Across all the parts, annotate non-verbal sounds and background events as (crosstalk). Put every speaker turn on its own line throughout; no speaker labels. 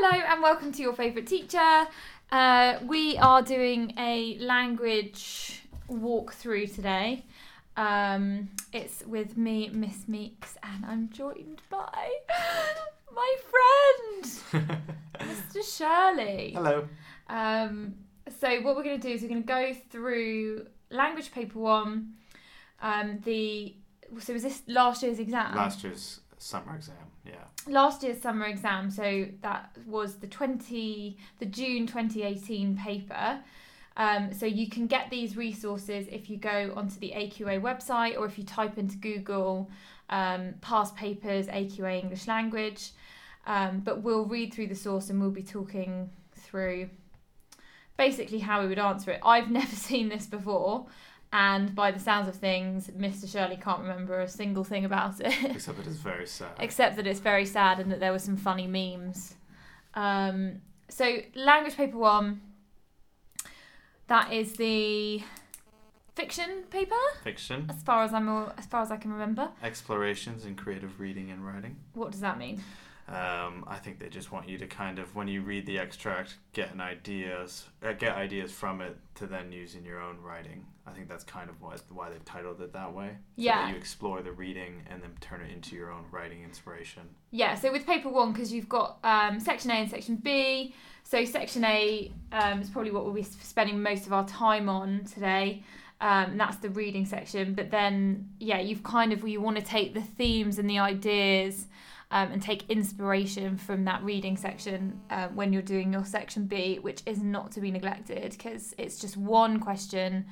Hello and welcome to your favourite teacher. Uh, we are doing a language walkthrough today. Um, it's with me, Miss Meeks, and I'm joined by (laughs) my friend, (laughs) Mr. Shirley.
Hello.
Um, so what we're going to do is we're going to go through language paper one. Um, the so was this last year's exam?
Last year's summer exam, yeah.
last year's summer exam so that was the 20 the june 2018 paper. Um, so you can get these resources if you go onto the aqa website or if you type into google um, past papers aqa english language. Um, but we'll read through the source and we'll be talking through basically how we would answer it. I've (laughs) never seen this before and by the sounds of things mr shirley can't remember a single thing about it (laughs)
Except that it is very sad.
except that it's very sad and that there were some funny memes. Um, so language paper one, that is the fiction paper,
Fiction,
as far as I'm as far as I can remember.
explorations in creative reading and writing.
What does that mean?
Um, I think they just want you to kind of, when you read the extract, get an ideas, uh, get ideas from it to then use in your own writing. I think that's kind of what, why they've titled it that way. So
Yeah.
that you explore the reading and then turn it into your own writing inspiration.
Yeah, so with paper one, because you've got um, section A and section B. So section A um, is probably what we'll be spending most of our time on today. Um, and that's the reading section. But then, yeah, you've kind of you want to take the themes and the ideas um, and take inspiration from that reading section uh, when you're doing your section B, which is not to be neglected because it's just one question,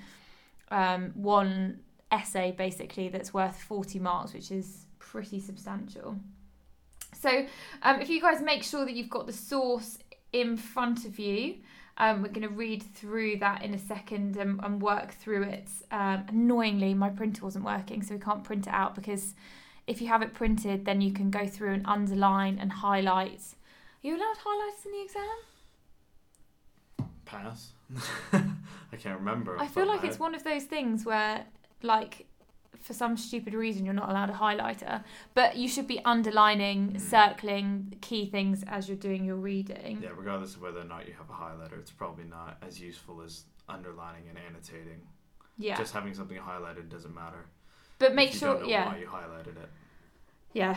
um, one essay basically that's worth 40 marks, which is pretty substantial. So, um, if you guys make sure that you've got the source in front of you, um, we're going to read through that in a second and, and work through it. Um, annoyingly, my printer wasn't working, so we can't print it out because if you have it printed, then you can go through and underline and highlight. Are you allowed highlights in the exam?
Pass. (laughs) I can't remember.
I feel like it's one of those things where, like, for some stupid reason, you're not allowed a highlighter, but you should be underlining,
Mm.
circling key things as you're doing your reading.
Yeah, regardless of whether or not you have a highlighter, it's probably not as useful as underlining and annotating.
Yeah.
Just having something highlighted doesn't matter.
But make sure,
don't know
yeah,
why you highlighted it.
yeah.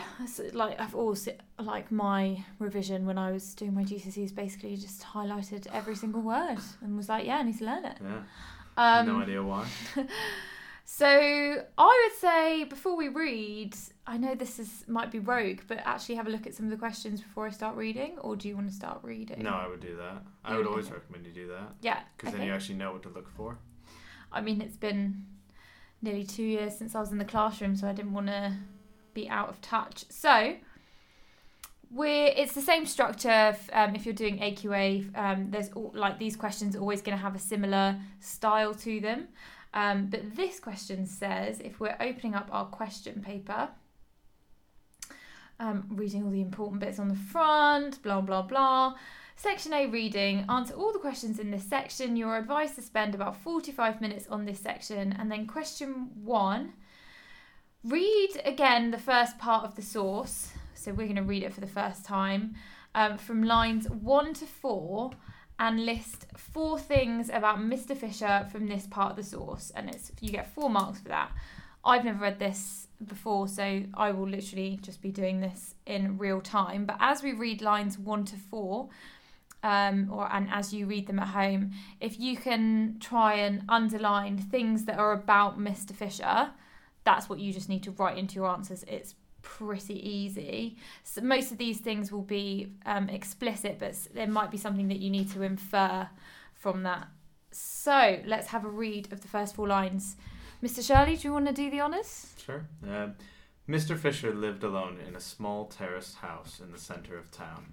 Like I've always like my revision when I was doing my GCSEs, basically just highlighted every (sighs) single word and was like, yeah, I need to learn it.
Yeah.
Um,
no idea why. (laughs)
So I would say before we read, I know this is might be rogue, but actually have a look at some of the questions before I start reading, or do you want to start reading?
No, I would do that. I would always recommend you do that
Yeah.
because then you actually know what to look for.
I mean, it's been nearly two years since I was in the classroom, so I didn't want to be out of touch. So we're it's the same structure. Um, if you're doing AQA, um, there's all, like these questions are always going to have a similar style to them. Um, but this question says if we're opening up our question paper. Um, reading all the important bits on the front, blah blah blah. Section A reading. Answer all the questions in this section. You're advised to spend about 45 minutes on this section. And then question one read again the first part of the source. So we're going to read it for the first time um, from lines one to four and list four things about Mr. Fisher from this part of the source. And it's you get four marks for that. I've never read this before, so I will literally just be doing this in real time. But as we read lines one to four, um, or and as you read them at home, if you can try and underline things that are about Mr. Fisher, that's what you just need to write into your answers. It's pretty easy. So most of these things will be um, explicit, but there might be something that you need to infer from that. So let's have a read of the first four lines. Mr. Shirley, do you want to do the honours?
Sure. Um, Mr. Fisher lived alone in a small terraced house in the center of town.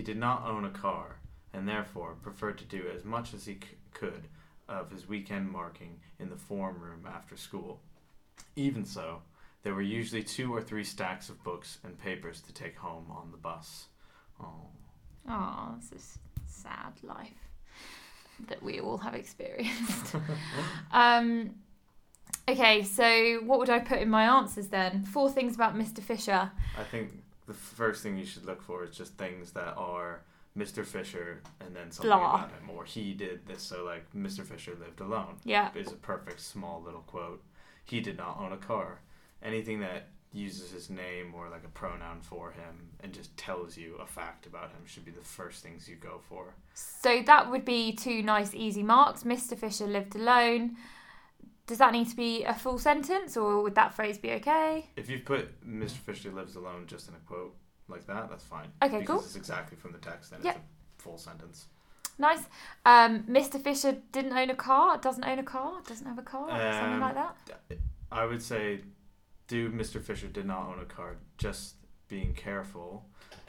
He did not own a car, and therefore preferred to do as much as he c- could of his weekend marking in the form room after school. Even so, there were usually two or three stacks of books and papers to take home on the bus. Oh.
Oh, this is sad life that we all have experienced. (laughs) um, okay, so what would I put in my answers then? Four things about Mr. Fisher.
I think the first thing you should look for is just things that are Mr. Fisher and then something
Blah.
about him, or he did this. So like Mr. Fisher lived alone
Yeah.
is a perfect small little quote. He did not own a car. Anything that uses his name or like a pronoun for him and just tells you a fact about him should be the first things you go for.
So that would be two nice, easy marks. Mr. Fisher lived alone. Does that need to be a full sentence, or would that phrase be okay?
If you've put Mr. Fisher lives alone just in a quote like that, that's fine.
Okay,
because
cool.
it's exactly from the text and
Yep.
it's a full sentence.
Nice. Um, Mr. Fisher didn't own a car. Doesn't own a car. Doesn't have a car. something
Um,
like that.
I would say, do Mr. Fisher did not own a car. Just being careful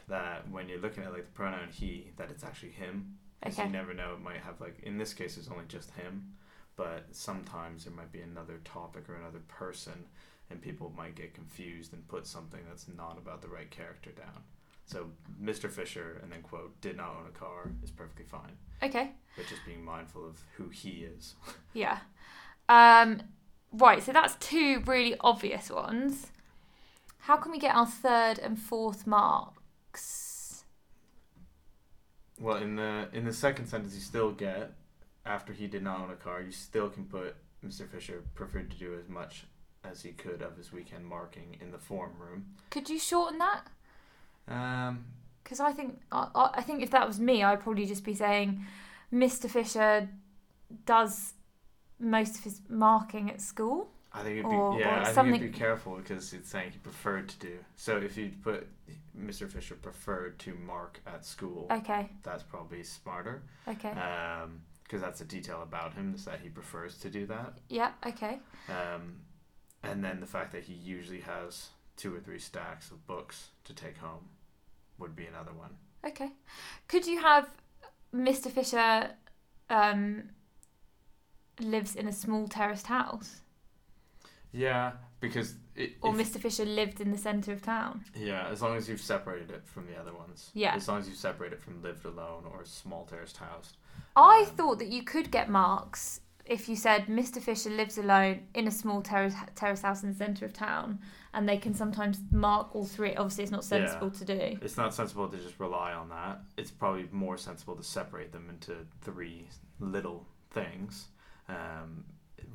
that when you're looking at like the pronoun he, that it's actually him. Because
Okay.
you never know. It might have like in this case, it's only just him, but sometimes there might be another topic or another person, and people might get confused and put something that's not about the right character down. So Mr. Fisher and then quote did not own a car is perfectly fine,
Okay.
but just being mindful of who he is. (laughs)
Yeah. Um, right. So that's two really obvious ones. How can we get our third and fourth marks?
Well, in the in the second sentence, you still get after he did not own a car. You still can put Mr. Fisher preferred to do as much as he could of his weekend marking in the form room.
Could you shorten that?
Um,
Because I think I, I think if that was me, I'd probably just be saying, Mr. Fisher does most of his marking at school.
I think it'd be
Or-
yeah.
or
I think you'd be careful because it's saying he preferred to do. So if you put Mr. Fisher preferred to mark at school,
Okay.
that's probably smarter.
Okay.
Um, because that's a detail about him is that he prefers to do that.
yeah. Okay.
Um, and then the fact that he usually has two or three stacks of books to take home would be another one.
Okay. Could you have Mr. Fisher um, lives in a small terraced house?
Yeah, because it,
Or
if-
Mr. Fisher lived in the centre of town?
yeah, as long as you've separated it from the other ones.
Yeah.
As long as you separate it from lived alone or small terraced house.
I thought that you could get marks if you said Mr. Fisher lives alone in a small terrace, terrace house in the centre of town, and they can sometimes mark all three. Obviously, it's not sensible to do.
It's not sensible to just rely on that. It's probably more sensible to separate them into three little things. Um,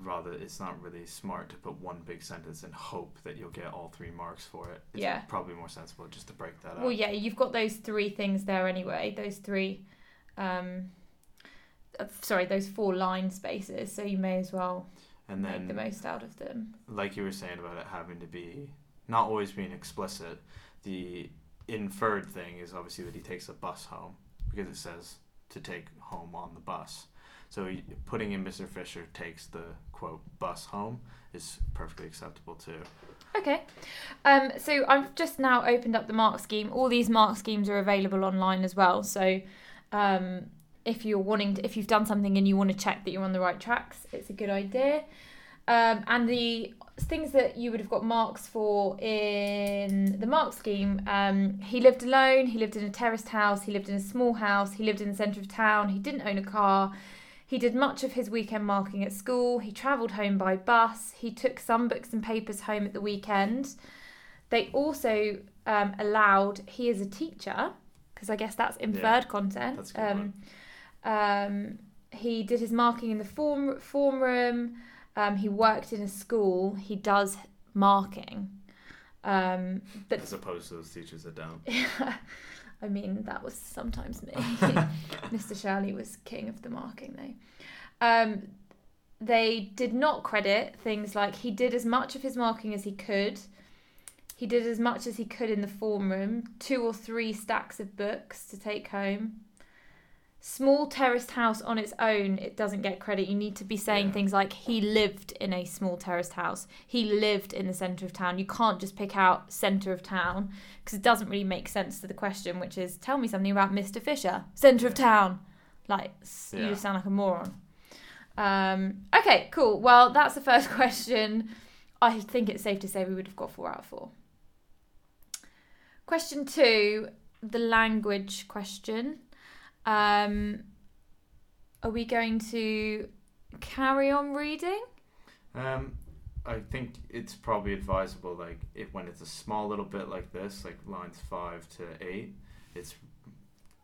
rather, it's not really smart to put one big sentence and hope that you'll get all three marks for it. It's
Yeah.
probably more sensible just to break that up.
Well, yeah, you've got those three things there anyway. Those three, um, sorry, those four line spaces. So you may as well
and
make
then
the most out of them.
like you were saying about it having to be not always being explicit, the inferred thing is obviously that he takes a bus home because it says to take home on the bus. So he- putting in Mr. Fisher takes the quote bus home is perfectly acceptable too.
Okay. Um, so I've just now opened up the mark scheme. All these mark schemes are available online as well. So um, if you're wanting, to, if you've done something and you want to check that you're on the right tracks, it's a good idea. Um, and the things that you would have got marks for in the mark scheme, um, he lived alone. He lived in a terraced house. He lived in a small house. He lived in the centre of town. He didn't own a car. He did much of his weekend marking at school. He travelled home by bus. He took some books and papers home at the weekend. They also um, allowed he is a teacher because I guess that's inferred content.
that's good
um, he did his marking in the form form room. Um, he worked in a school. He does marking. Um, but
As opposed to those teachers that don't. (laughs)
I mean, that was sometimes me. (laughs) Mr. Shirley was king of the marking, though. Um, they did not credit things like he did as much of his marking as he could. He did as much as he could in the form room, two or three stacks of books to take home. Small terraced house on its own, it doesn't get credit. You need to be saying
Yeah.
things like he lived in a small terraced house. He lived in the centre of town. You can't just pick out centre of town because it doesn't really make sense to the question, which is tell me something about Mr. Fisher, centre of town. Like s- you just sound like a moron. Um, okay, cool. Well, that's the first (laughs) question. I think it's safe to say we would have got four out of four. Question two, the language question. Um, are we going to carry on reading?
Um, I think it's probably advisable, like if when it's a small little bit like this, like lines five to eight, it's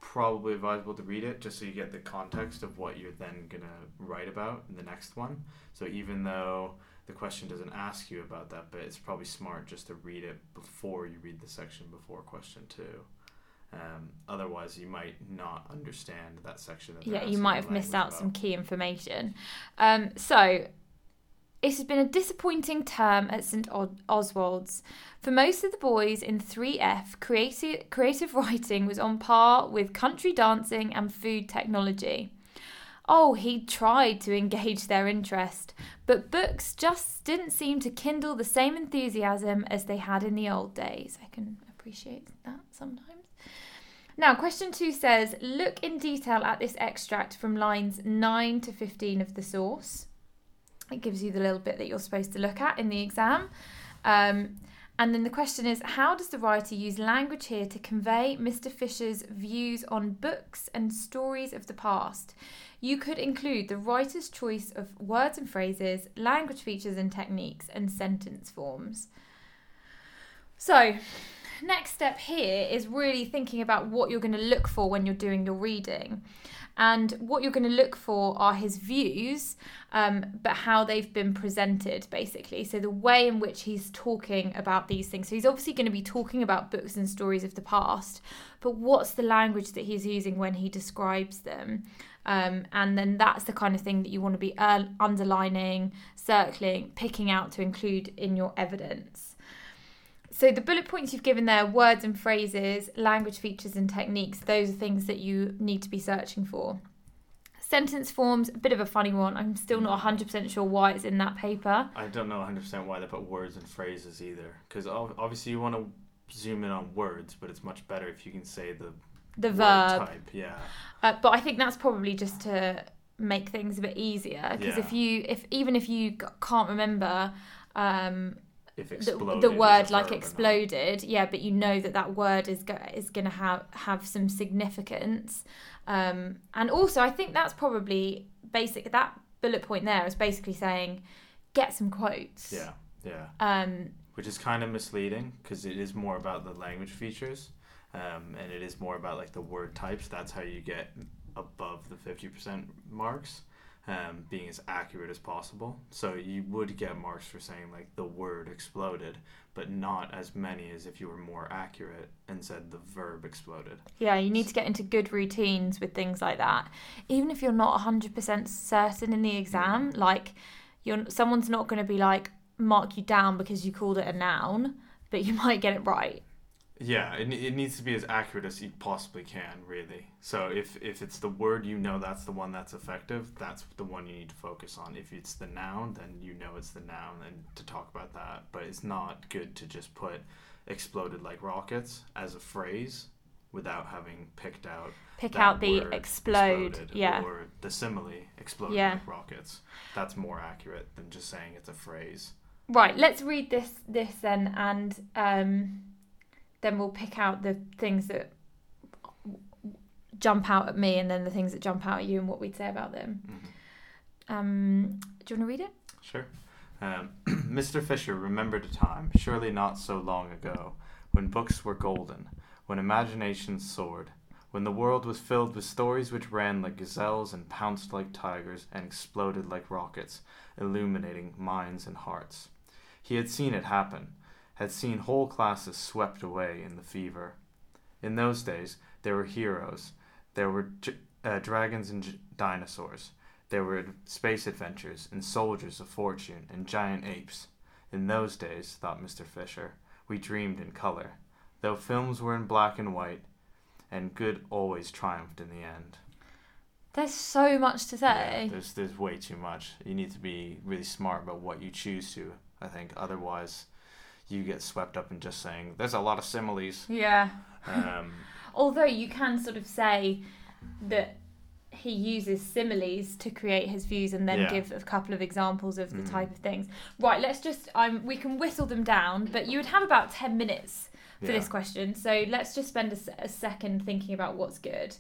probably advisable to read it just so you get the context of what you're then gonna write about in the next one. So even though the question doesn't ask you about that bit, it's probably smart just to read it before you read the section before question two. Um, otherwise, you might not understand that section. That
Yeah, you might have missed out some key information. Um, so, it has been a disappointing term at St Oswald's. For most of the boys in 3F, creative, creative (laughs) writing was on par with country dancing and food technology. Oh, he tried to engage their interest, but books just didn't seem to kindle the same enthusiasm as they had in the old days. I can appreciate that sometimes. Now, question two says Look in detail at this extract from lines 9 to 15 of the source. It gives you the little bit that you're supposed to look at in the exam. Um, and then the question is How does the writer use language here to convey Mr. Fisher's views on books and stories of the past? You could include the writer's choice of words and phrases, language features and techniques, and sentence forms. So, next step here is really thinking about what you're going to look for when you're doing your reading. And what you're going to look for are his views, um, but how they've been presented, basically. So, the way in which he's talking about these things. So, he's obviously going to be talking about books and stories of the past, but what's the language that he's using when he describes them? Um, and then that's the kind of thing that you want to be uh, underlining, circling, picking out to include in your evidence. So the bullet points you've given there, words and phrases, language features and techniques, those are things that you need to be searching for. Sentence forms, a bit of a funny one. I'm still not 100% sure why it's in that paper.
I don't know 100% why they put words and phrases either. Because obviously you want to zoom in on words, but it's much better if you can say the,
The verb.
type. Yeah.
Uh, but I think that's probably just to make things a bit easier because
Yeah.
if you if even if you can't remember um the,
exploded.
the word like
verb or not.
exploded yeah but you know that that word is go- is going to have have some significance um and also i think that's probably basic that bullet point there is basically saying get some quotes
Yeah. Yeah.
um
which is kind of misleading because it is more about the language features um, and it is more about like the word types that's how you get above the 50% marks um, being as accurate as possible. So you would get marks for saying like the word exploded but not as many as if you were more accurate and said the verb exploded.
Yeah you need to get into good routines with things like that. Even if you're not 100% certain in the exam like you're someone's not going to be like mark you down because you called it a noun but you (laughs) might get it right
Yeah, it, it needs to be as accurate as you possibly can, really. So if if it's the word you know that's the one that's effective, that's the one you need to focus on. If it's the noun, then you know it's the noun and to talk about that. But it's not good to just put exploded like rockets as a phrase without having picked out
pick out the explode yeah
or the simile exploded
Yeah.
like rockets. That's more accurate than just saying it's a phrase.
Right, let's read this this then, and um, then we'll pick out the things that jump out at me, and then the things that jump out at you, and what we'd say about them.
Mhm.
Um, do you want to read it?
Sure. Um, (clears throat) Mr. Fisher remembered a time, surely not so long ago, when books were golden, when imagination soared, when the world was filled with stories which ran like gazelles and pounced like tigers and exploded like rockets, illuminating minds and hearts. He had seen it happen, had seen whole classes swept away in the fever. In those days, there were heroes, there were uh, dragons and j- dinosaurs. There were space adventures and soldiers of fortune and giant apes. In those days, thought Mr. Fisher, we dreamed in color, though films were in black and white, and good always triumphed in the end.
There's so much to
Yeah,
say.
there's there's way too much. You need to be really smart about what you choose to. I think otherwise, you get swept up in just saying there's a lot of similes.
Yeah.
Um, (laughs)
Although you can sort of say that he uses similes to create his views and then
Yeah.
give a couple of examples of the
Mm.
type of things. Right, let's just um we can whistle them down, but you would have about 10 minutes for
yeah.
this question. So let's just spend a, a second thinking about what's good.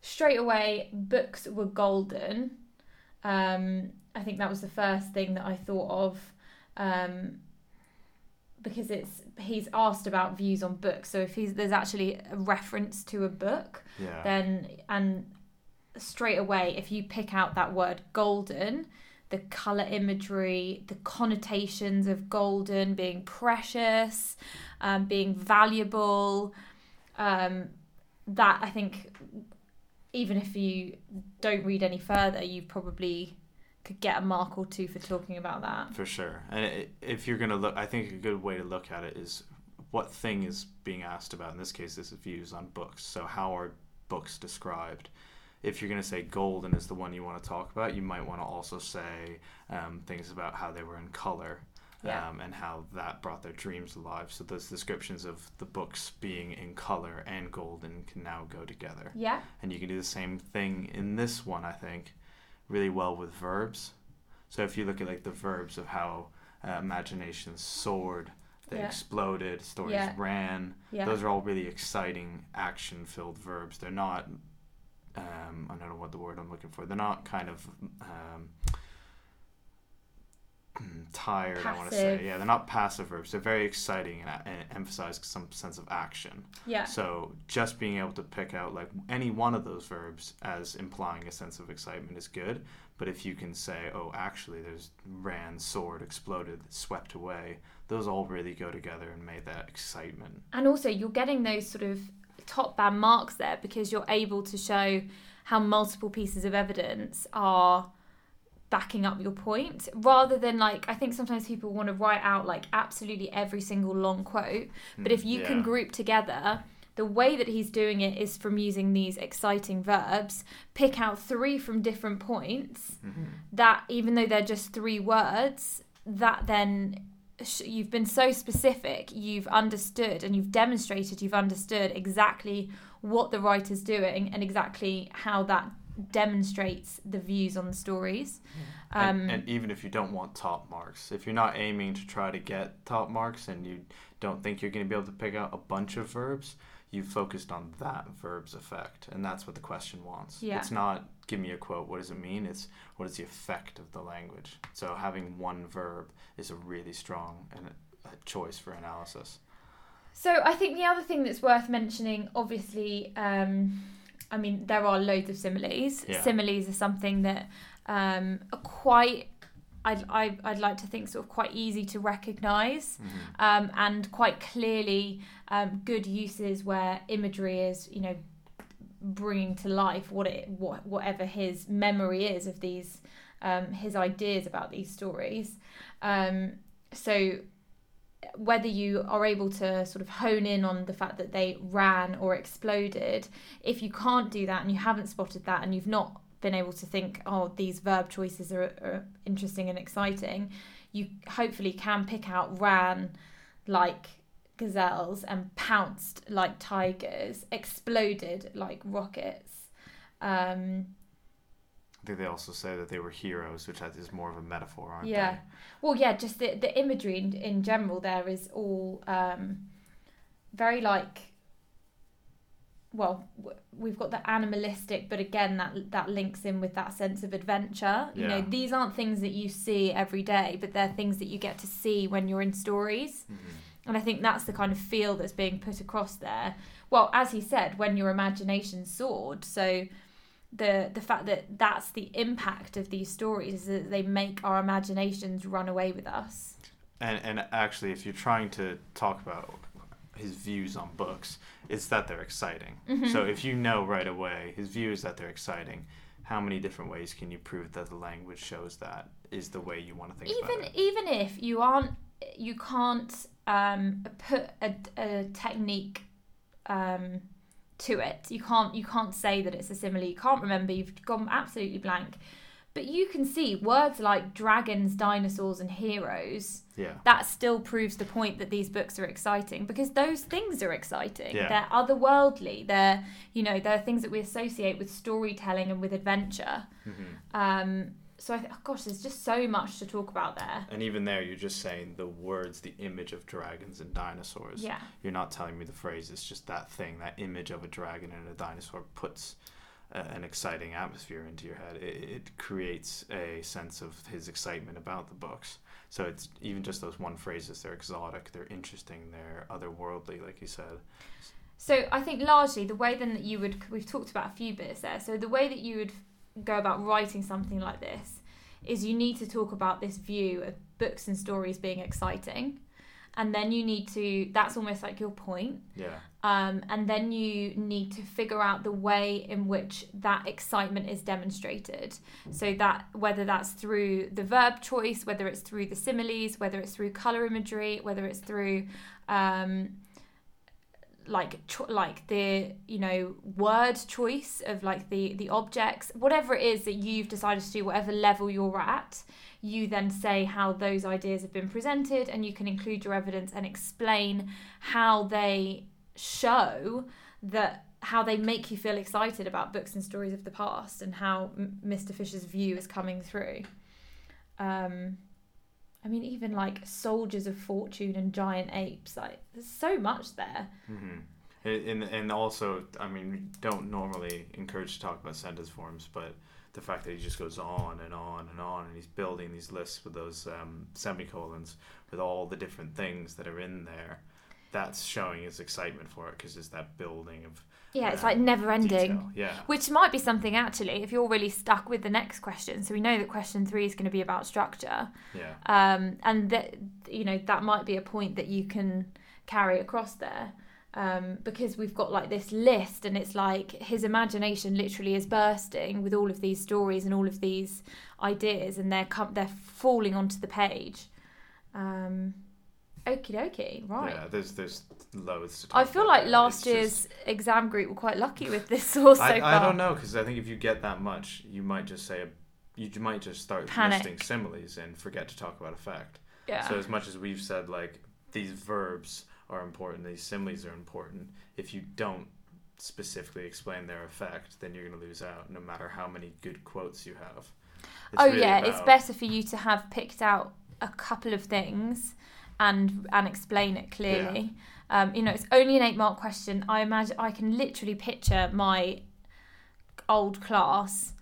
Straight away, books were golden. Um, I think that was the first thing that I thought of. Um, because it's he's asked about views on books. So if he's there's actually a reference to a book,
Yeah.
then and straight away if you pick out that word golden the color imagery the connotations of golden being precious um, being valuable um, that i think even if you don't read any further you probably could get a mark or two for talking about that
For sure. And if you're going to look, I think a good way to look at it is what thing is being asked about. In this case, this is views on books. So, how are books described? If you're going to say golden is the one you want to talk about, you might want to also say um, things about how they were in color
Yeah.
um, and how that brought their dreams alive. So, those descriptions of the books being in color and golden can now go together.
yeah
And you can do the same thing in this one, I think, really well with verbs. So if you look at like the verbs of how uh, imagination soared, they
Yeah.
exploded, stories
Yeah.
ran,
yeah
those are all really exciting action filled verbs. They're not, um, I don't know what the word I'm looking for, they're not kind of um, tired, I want to say. Yeah, they're not passive verbs. They're very exciting and, and emphasize some sense of action.
yeah
So just being able to pick out like any one of those verbs as implying a sense of excitement is good. But if you can say, oh, actually, there's ran, soared, exploded, swept away, those all really go together and made that excitement.
And also, you're getting those sort of top band marks there because you're able to show how multiple pieces of evidence are backing up your point rather than like I think sometimes people want to write out like absolutely every single long quote but if you can group together the way that he's doing it is from using these exciting verbs pick out three from different points
Mhm.
that even though they're just three words that then sh- you've been so specific you've understood and you've demonstrated you've understood exactly what the writer's doing and exactly how that demonstrates the views on the stories um,
and, and even if you don't want top marks, if you're not aiming to try to get top marks and you don't think you're going to be able to pick out a bunch of verbs, you focused on that verb's effect, and that's what the question wants.
Yeah.
It's not give me a quote. What does it mean? It's what is the effect of the language. So having one verb is a really strong and a, a choice for analysis.
So I think the other thing that's worth mentioning, obviously, um, I mean, there are loads of similes.
Yeah.
Similes are something that um, are quite, I'd, I, I'd like to think, sort of quite easy to recognise um, and quite clearly um, good uses where imagery is, you know, bringing to life what it, what, whatever his memory is of these, um, his ideas about these stories. Um, so whether you are able to sort of hone in on the fact that they ran or exploded, if you can't do that and you haven't spotted that and you've not been able to think, oh, these verb choices are, are interesting and exciting, you hopefully can pick out ran like gazelles and pounced like tigers, exploded like rockets. Um,
I think they also say that they were heroes, which is more of a metaphor, aren't they?
yeah. Well, yeah, just the, the imagery in, in general there is all um, very like. Well, we've got the animalistic, but again, that that links in with that sense of adventure. You know, these aren't things that you see every day, but they're things that you get to see when you're in stories.
Mhm.
And I think that's the kind of feel that's being put across there. Well, as he said, when your imagination soared. So the the fact that that's the impact of these stories is that they make our imaginations run away with us.
And and actually, if you're trying to talk about his views on books, it's that they're exciting.
Mm-hmm.
So if you know right away his view is that they're exciting, how many different ways can you prove that the language shows that is the way you want to think
even
about it?
even if you aren't you can't um, put a, a technique um, to it. You can't you can't say that it's a simile. You can't remember. You've gone absolutely blank. But you can see words like dragons dinosaurs and heroes
Yeah.
that still proves the point that these books are exciting because those things are exciting.
Yeah.
they're otherworldly. They're you know they're things that we associate with storytelling and with adventure.
Hmm
um, so I th- oh gosh, there's just so much to talk about there.
And even there, you're just saying the words, the image of dragons and dinosaurs.
Yeah,
You're not telling me the phrase. It's just that thing, that image of a dragon and a dinosaur puts a, an exciting atmosphere into your head. It, it creates a sense of his excitement about the books. So it's even just those one phrases. They're exotic. They're interesting. They're otherworldly, like you said.
So I think largely the way then that you would we've talked about a few bits there. So the way that you would go about writing something like this is you need to talk about this view of books and stories being exciting. And then you need to that's almost like your point.
Yeah.
Um, and then you need to figure out the way in which that excitement is demonstrated. So that whether that's through the verb choice, whether it's through the similes, whether it's through color imagery, whether it's through um, like cho- like the you know word choice of like the the objects whatever it is that you've decided to do whatever level you're at you then say how those ideas have been presented and you can include your evidence and explain how they show that how they make you feel excited about books and stories of the past and how M- Mr. Fisher's view is coming through um I mean, even like soldiers of fortune and giant apes, like there's so much there.
Mm-hmm. And and also, I mean, don't normally encourage to talk about sentence forms, but the fact that he just goes on and on and on, and he's building these lists with those um, semicolons with all the different things that are in there, that's showing his excitement for it because it's that building of
Yeah, it's like never ending.
detail. Yeah.
Which might be something actually, if you're really stuck with the next question. So we know that question three is going to be about structure,
Yeah.
um, and that you know that might be a point that you can carry across there, um, because we've got like this list, and it's like his imagination literally is bursting with all of these stories and all of these ideas, and they're com- they're falling onto the page. Um, Okie dokie, right.
Yeah. There's there's loads
I feel
about
like
there.
last
It's
year's
just-
exam group were quite lucky with this (laughs) source so
I,
far.
I don't know because I think if you get that much, you might just say you might just start
Panic.
listing similes and forget to talk about effect.
Yeah.
So as much as we've said like these verbs are important, these similes are important, if you don't specifically explain their effect, then you're going to lose out no matter how many good quotes you have. It's
oh
really
yeah, it's better for you to have picked out a couple of things and and explain it clearly. Um, you know, it's only an eight mark question. I imagine I can literally picture my old class,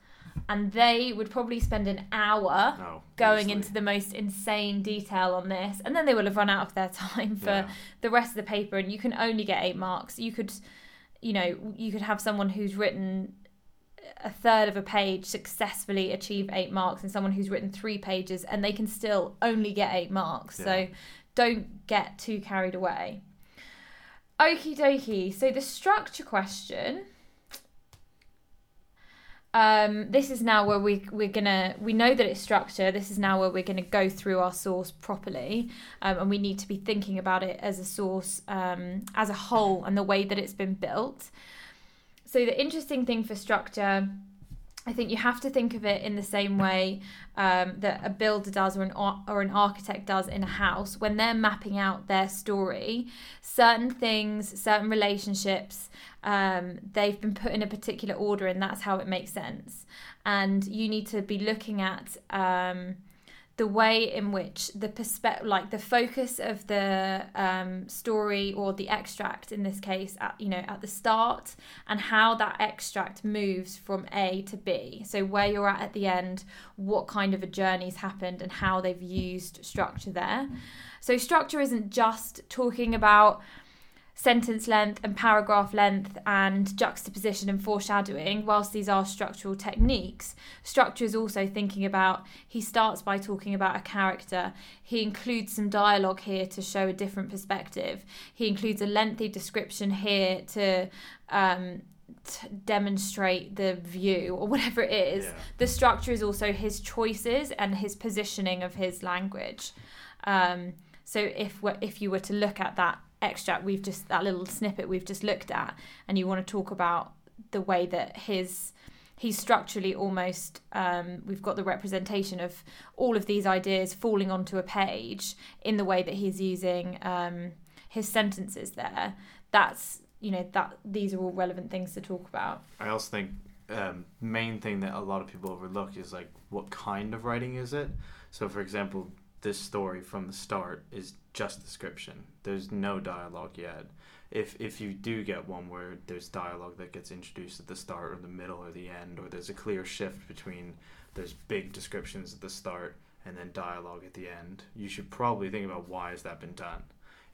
and they would probably spend an hour
No,
going into the most insane detail on this, and then they will have run out of their (laughs) time for
Yeah.
the rest of the paper and you can only get eight marks you could you know you could have someone who's written a third of a page successfully achieve eight marks and someone who's written three pages and they can still only get eight marks so
Yeah.
Don't get too carried away okie dokie so the structure question um, this is now where we we're gonna we know that it's structure. This is now where we're gonna go through our source properly, um, and we need to be thinking about it as a source um, as a whole and the way that it's been built. So the interesting thing for structure, I think you have to think of it in the same way um, that a builder does or an or an architect does in a house when they're mapping out their story. Certain things, certain relationships, um, they've been put in a particular order, and that's how it makes sense. And you need to be looking at um, the way in which the perspective, like the focus of the um, story or the extract in this case, at, you know, at the start, and how that extract moves from A to B. So where you're at at the end, what kind of a journey's happened, and how they've used structure there. So structure isn't just talking about sentence length and paragraph length and juxtaposition and foreshadowing, whilst these are structural techniques, structure is also thinking about he starts by talking about a character. He includes some dialogue here to show a different perspective. He includes a lengthy description here to um, demonstrate the view or whatever it is.
Yeah.
The structure is also his choices and his positioning of his language. Um, so if if you were to look at that extract we've just that little snippet we've just looked at, and you want to talk about the way that his he's structurally almost um, we've got the representation of all of these ideas falling onto a page in the way that he's using um, his sentences there. That's you know that these are all relevant things to talk about.
I also think um, main thing that a lot of people overlook is like what kind of writing is it. So, for example, this story from the start is just description. There's no dialogue yet. if if you do get one where there's dialogue that gets introduced at the start or the middle or the end, or there's a clear shift between there's big descriptions at the start and then dialogue at the end, you should probably think about why has that been done.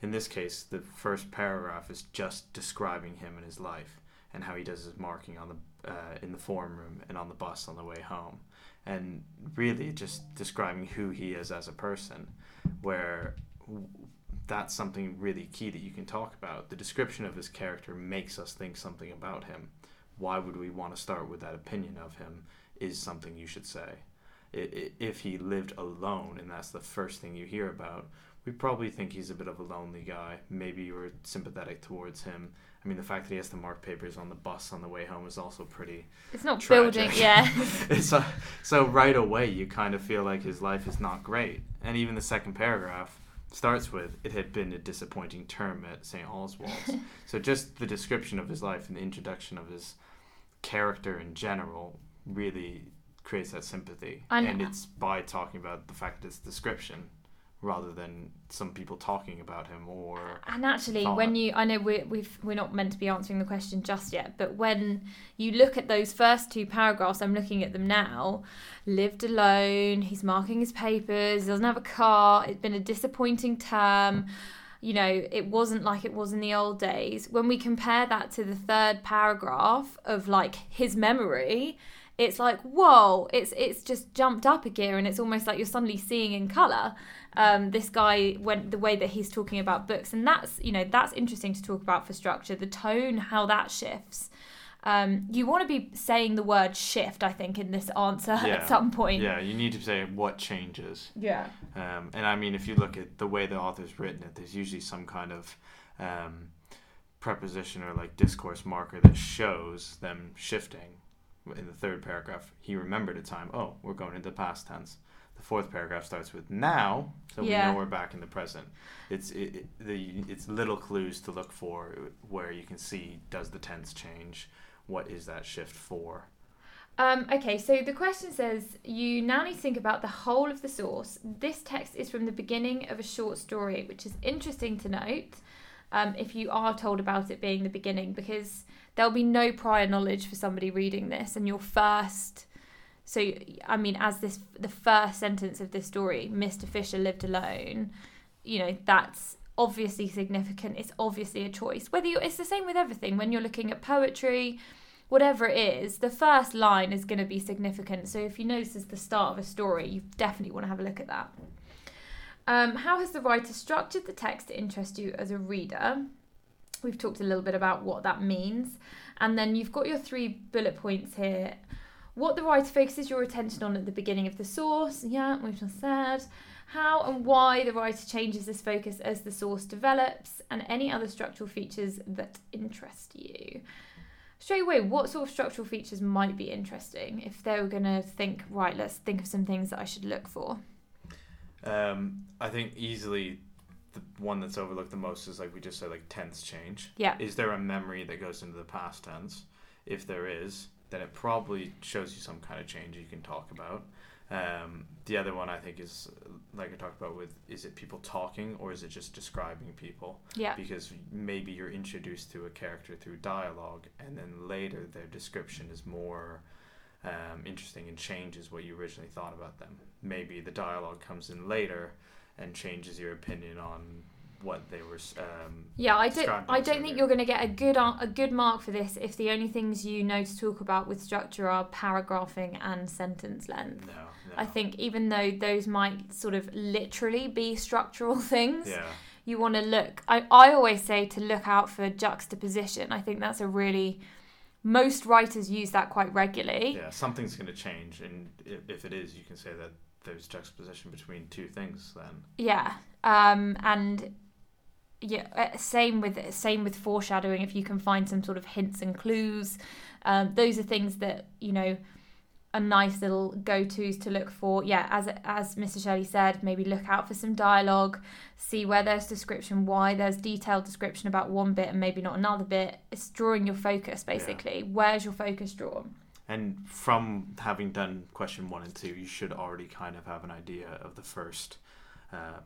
In this case, the first paragraph is just describing him and his life and how he does his marking on the uh, in the form room and on the bus on the way home, and really just describing who he is as a person, where that's something really key that you can talk about. The description of his character makes us think something about him. Why would we want to start with that opinion of him? Is something you should say. If he lived alone and that's the first thing you hear about, we probably think he's a bit of a lonely guy. Maybe you're sympathetic towards him. I mean, the fact that he has to mark papers on the bus on the way home is also pretty.
It's not
tragic.
building, yeah. (laughs) (laughs)
so, uh, so right away, you kind of feel like his life is not great. And even the second paragraph, starts with it had been a disappointing term at St. Oswald's. (laughs) so just the description of his life and the introduction of his character in general really creates that sympathy. And it's by talking about the fact that it's description rather than some people talking about him or
and actually thought. when you i know we're, we've we're not meant to be answering the question just yet but when you look at those first two paragraphs i'm looking at them now lived alone he's marking his papers he doesn't have a car it's been a disappointing term you know it wasn't like it was in the old days when we compare that to the third paragraph of like his memory it's like whoa it's it's just jumped up a gear and it's almost like you're suddenly seeing in color um, this guy went the way that he's talking about books. And that's you know that's interesting to talk about for structure the tone how that shifts. Um, you want to be saying the word shift i think in this answer (laughs) yeah. at some point.
Yeah you need to say what changes.
Yeah.
Um, and i mean if you look at the way the author's written it there's usually some kind of um, preposition or like discourse marker that shows them shifting in the third paragraph, he remembered a time. Oh, we're going into past tense. The fourth paragraph starts with now, so yeah. we know we're back in the present. It's it, it, the it's little clues to look for where you can see does the tense change? What is that shift for?
Um, okay, so the question says you now need to think about the whole of the source. This text is from the beginning of a short story, which is interesting to note um, if you are told about it being the beginning, because there'll be no prior knowledge for somebody reading this and your first so i mean as this the first sentence of this story mr fisher lived alone you know that's obviously significant. It's obviously a choice. Whether you it's the same with everything. When you're looking at poetry whatever it is the first line is going to be significant. So if you notice the start of a story you definitely want to have a look at that. Um, how has the writer structured the text to interest you as a reader We've talked a little bit about what that means. And then you've got your three bullet points here. What the writer focuses your attention on at the beginning of the source. Yeah, we've just said. How and why the writer changes this focus as the source develops, and any other structural features that interest you. Straight away, what sort of structural features might be interesting if they were going to think, right, let's think of some things that I should look for?
Um, I think easily the one that's overlooked the most is like we just said like tense change.
Yeah.
Is there a memory that goes into the past tense? If there is, then it probably shows you some kind of change you can talk about. Um, the other one I think is like I talked about with is it people talking or is it just describing people?
Yeah.
Because maybe you're introduced to a character through dialogue and then later their description is more um, interesting and changes what you originally thought about them. Maybe the dialogue comes in later and changes your opinion on what they were. Um,
yeah, I don't. I don't think you're going to get a good a good mark for this if the only things you know to talk about with structure are paragraphing and sentence length.
No, no.
I think even though those might sort of literally be structural (laughs) things.
Yeah.
You want to look. I, I always say to look out for juxtaposition. I think that's a really most writers use that quite regularly.
Yeah, something's going to change, and if, if it is, you can say that there's juxtaposition between two things then.
Yeah. Um, and yeah, uh, same with same with foreshadowing. If you can find some sort of hints and clues, um, those are things that you know are nice little go tos to look for. Yeah, as as Mr. Shelley said, maybe look out for some dialogue, see where there's description, why there's detailed description about one bit and maybe not another bit. It's drawing your focus basically. Yeah. Where's your focus drawn?
And from having done question one and two, you should already kind of have an idea of the first uh,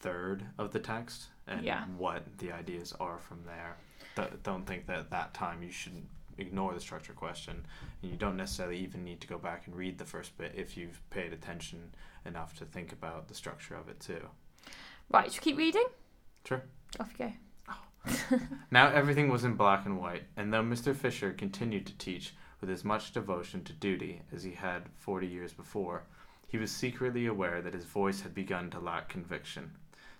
third of the text and
yeah.
what the ideas are from there. th- don't think that at that time you shouldn't ignore the structure question. And you don't necessarily even need to go back and read the first bit if you've paid attention enough to think about the structure of it too.
Right, should we keep reading?
Sure.
Off you go. (laughs)
Now everything was in black and white, and though Mr. Fisher continued to teach with as much devotion to duty as he had forty years before, he was secretly aware that his voice had begun to lack conviction.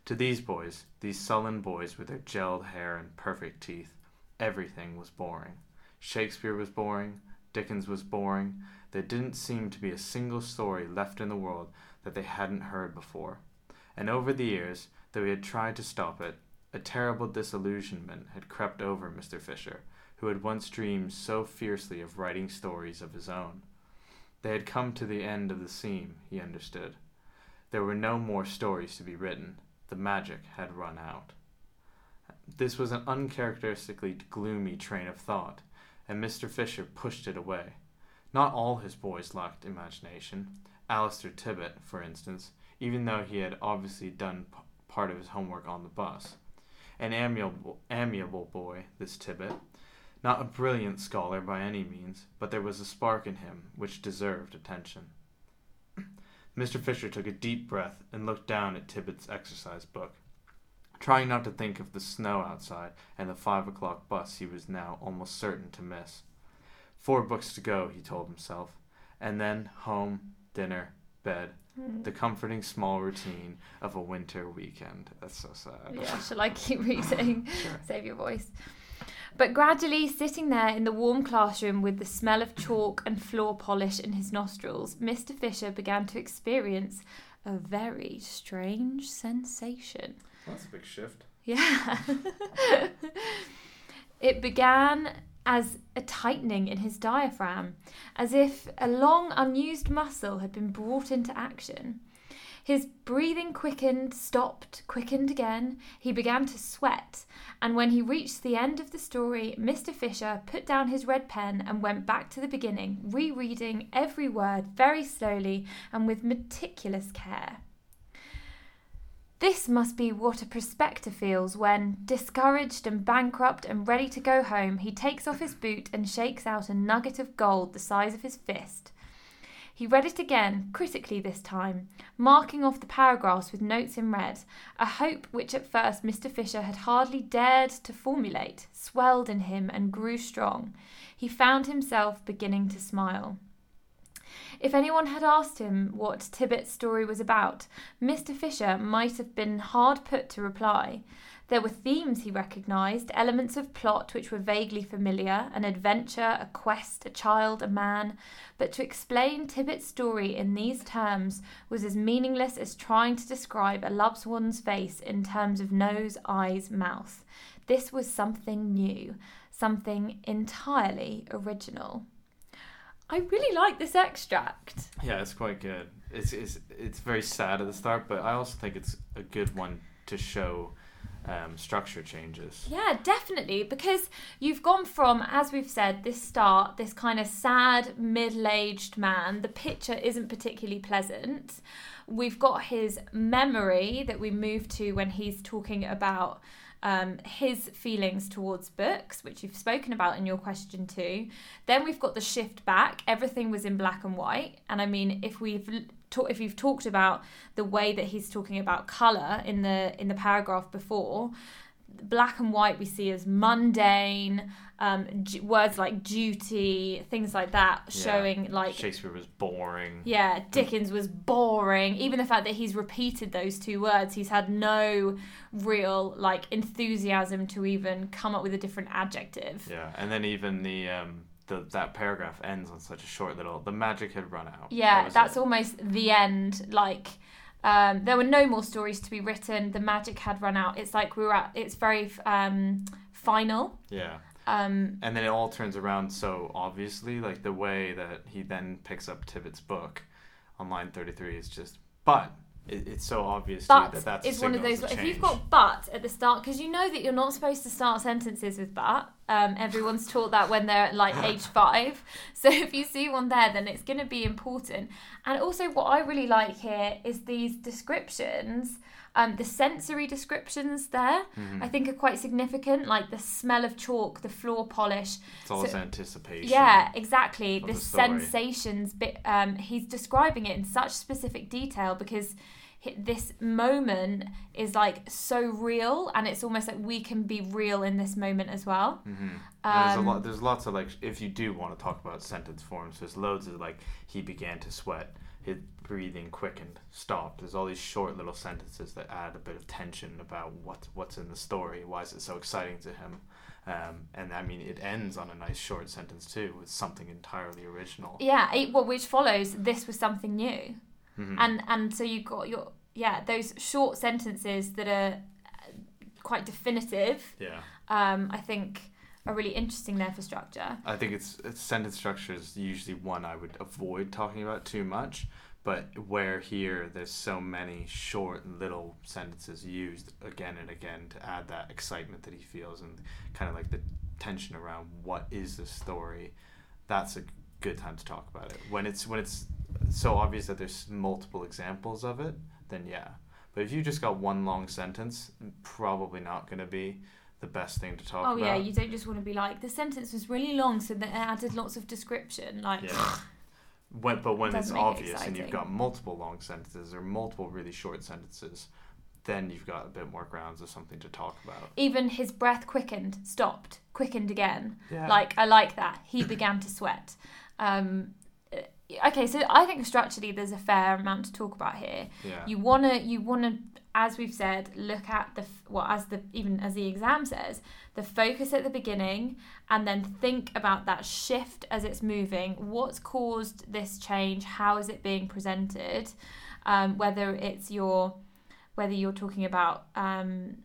To these boys, these sullen boys with their gelled hair and perfect teeth, everything was boring. Shakespeare was boring, Dickens was boring, there didn't seem to be a single story left in the world that they hadn't heard before. And over the years, though he had tried to stop it, a terrible disillusionment had crept over Mr. Fisher, who had once dreamed so fiercely of writing stories of his own. They had come to the end of the seam, he understood. There were no more stories to be written. The magic had run out. This was an uncharacteristically gloomy train of thought, and Mr. Fisher pushed it away. Not all his boys lacked imagination. Alistair Tibbet, for instance, even though he had obviously done p- part of his homework on the bus. An amiable, amiable boy, this Tibbet. Not a brilliant scholar by any means, but there was a spark in him which deserved attention. Mr. Fisher took a deep breath and looked down at Tibbet's exercise book. Trying not to think of the snow outside and the five o'clock bus he was now almost certain to miss. Four books to go, he told himself, and then home, dinner, bed, mm-hmm. the comforting small routine of a winter weekend. That's so sad.
Yeah, shall I keep reading? (laughs)
Sure.
Save your voice. But gradually, sitting there in the warm classroom with the smell of chalk and floor polish in his nostrils, Mr. Fisher began to experience a very strange sensation.
That's a big shift.
Yeah. (laughs) it began as a tightening in his diaphragm, as if a long unused muscle had been brought into action. His breathing quickened, stopped, quickened again. He began to sweat, and when he reached the end of the story, Mr. Fisher put down his red pen and went back to the beginning, rereading every word very slowly and with meticulous care. This must be what a prospector feels when, discouraged and bankrupt and ready to go home, he takes off his boot and shakes out a nugget of gold the size of his fist. He read it again, critically this time, marking off the paragraphs with notes in red, a hope which at first Mr. Fisher had hardly dared to formulate, swelled in him and grew strong. He found himself beginning to smile. If anyone had asked him what Tibbet's story was about, Mr. Fisher might have been hard put to reply. There were themes he recognised, elements of plot which were vaguely familiar an adventure, a quest, a child, a man. But to explain Tibbet's story in these terms was as meaningless as trying to describe a loved one's face in terms of nose, eyes, mouth. This was something new, something entirely original. I really like this extract.
Yeah, it's quite good. It's it's it's very sad at the start, but I also think it's a good one to show um, structure changes.
Yeah, definitely. Because you've gone from, as we've said, this start, this kind of sad, middle aged man. The picture isn't particularly pleasant. We've got his memory that we move to when he's talking about um, his feelings towards books, which you've spoken about in your question too. Then we've got the shift back. Everything was in black and white. And I mean, if we've ta- if you've talked about the way that he's talking about color in the in the paragraph before, black and white we see as mundane um, d- words like duty things like that
Yeah.
showing like
Shakespeare was boring.
yeah dickens was boring even the fact that he's repeated those two words he's had no real like enthusiasm to even come up with a different adjective
Yeah, and then even the um the that paragraph ends on such a short little. The magic had run out.
Yeah,
was
that's
it.
almost the end. Like, um, there were no more stories to be written. The magic had run out. It's like we were at. It's very um, final.
Yeah,
Um,
and then it all turns around so obviously. Like the way that he then picks up Tibbet's book on line thirty three is just. But it, it's so obvious
but
that that's
is one of those. If you've got but at the start, because you know that you're not supposed to start sentences with but. Um, everyone's taught that when they're at like age (laughs) five. So (laughs) if you see one there, then it's going to be important. And also, what I really like here is these descriptions. Um, the sensory descriptions there,
Mhm.
I think, are quite significant, like the smell of chalk, the floor polish.
It's all
so-
anticipation.
Yeah, exactly. The,
the
sensations bit. Um, he's describing it in such specific detail because this moment is like so real, and it's almost like we can be real in this moment as well.
hmm there's a
Um,
lot. There's lots of like. If you do want to talk about sentence forms, there's loads of like. He began to sweat. His breathing quickened, stopped. There's all these short little sentences that add a bit of tension about what what's in the story. Why is it so exciting to him? Um, and I mean, it ends on a nice short sentence too, with something entirely original.
Yeah, it, well, which follows. This was something new,
Mhm.
and and so you got your yeah those short sentences that are uh, quite definitive.
yeah.
Um, I think are really interesting there for structure.
I think it's, it's sentence structure is usually one I would avoid talking about too much. But where here there's so many short little sentences used again and again to add that excitement that he feels and kind of like the tension around what is the story, that's a good time to talk about it. When it's when it's so obvious that there's multiple examples of it, then yeah. But if you just got one long sentence, probably not going to be the best thing to talk about.
Oh
about.
yeah, you don't just want to be like the sentence was really long, so that it added lots of description. Like
Yeah. (sighs) When, but when it's
Doesn't it
obvious and you've got multiple long sentences or multiple really short sentences, then you've got a bit more grounds of something to talk about.
even his breath quickened, stopped, quickened again.
Yeah.
Like I like that. He (coughs) began to sweat. Um, uh, okay, so I think structurally there's a fair amount to talk about here.
yeah.
You wanna you wanna as we've said look at the well as the even as the exam says the focus at the beginning and then think about that shift as it's moving. What's caused this change? How is it being presented? Um, whether it's your whether you're talking about um,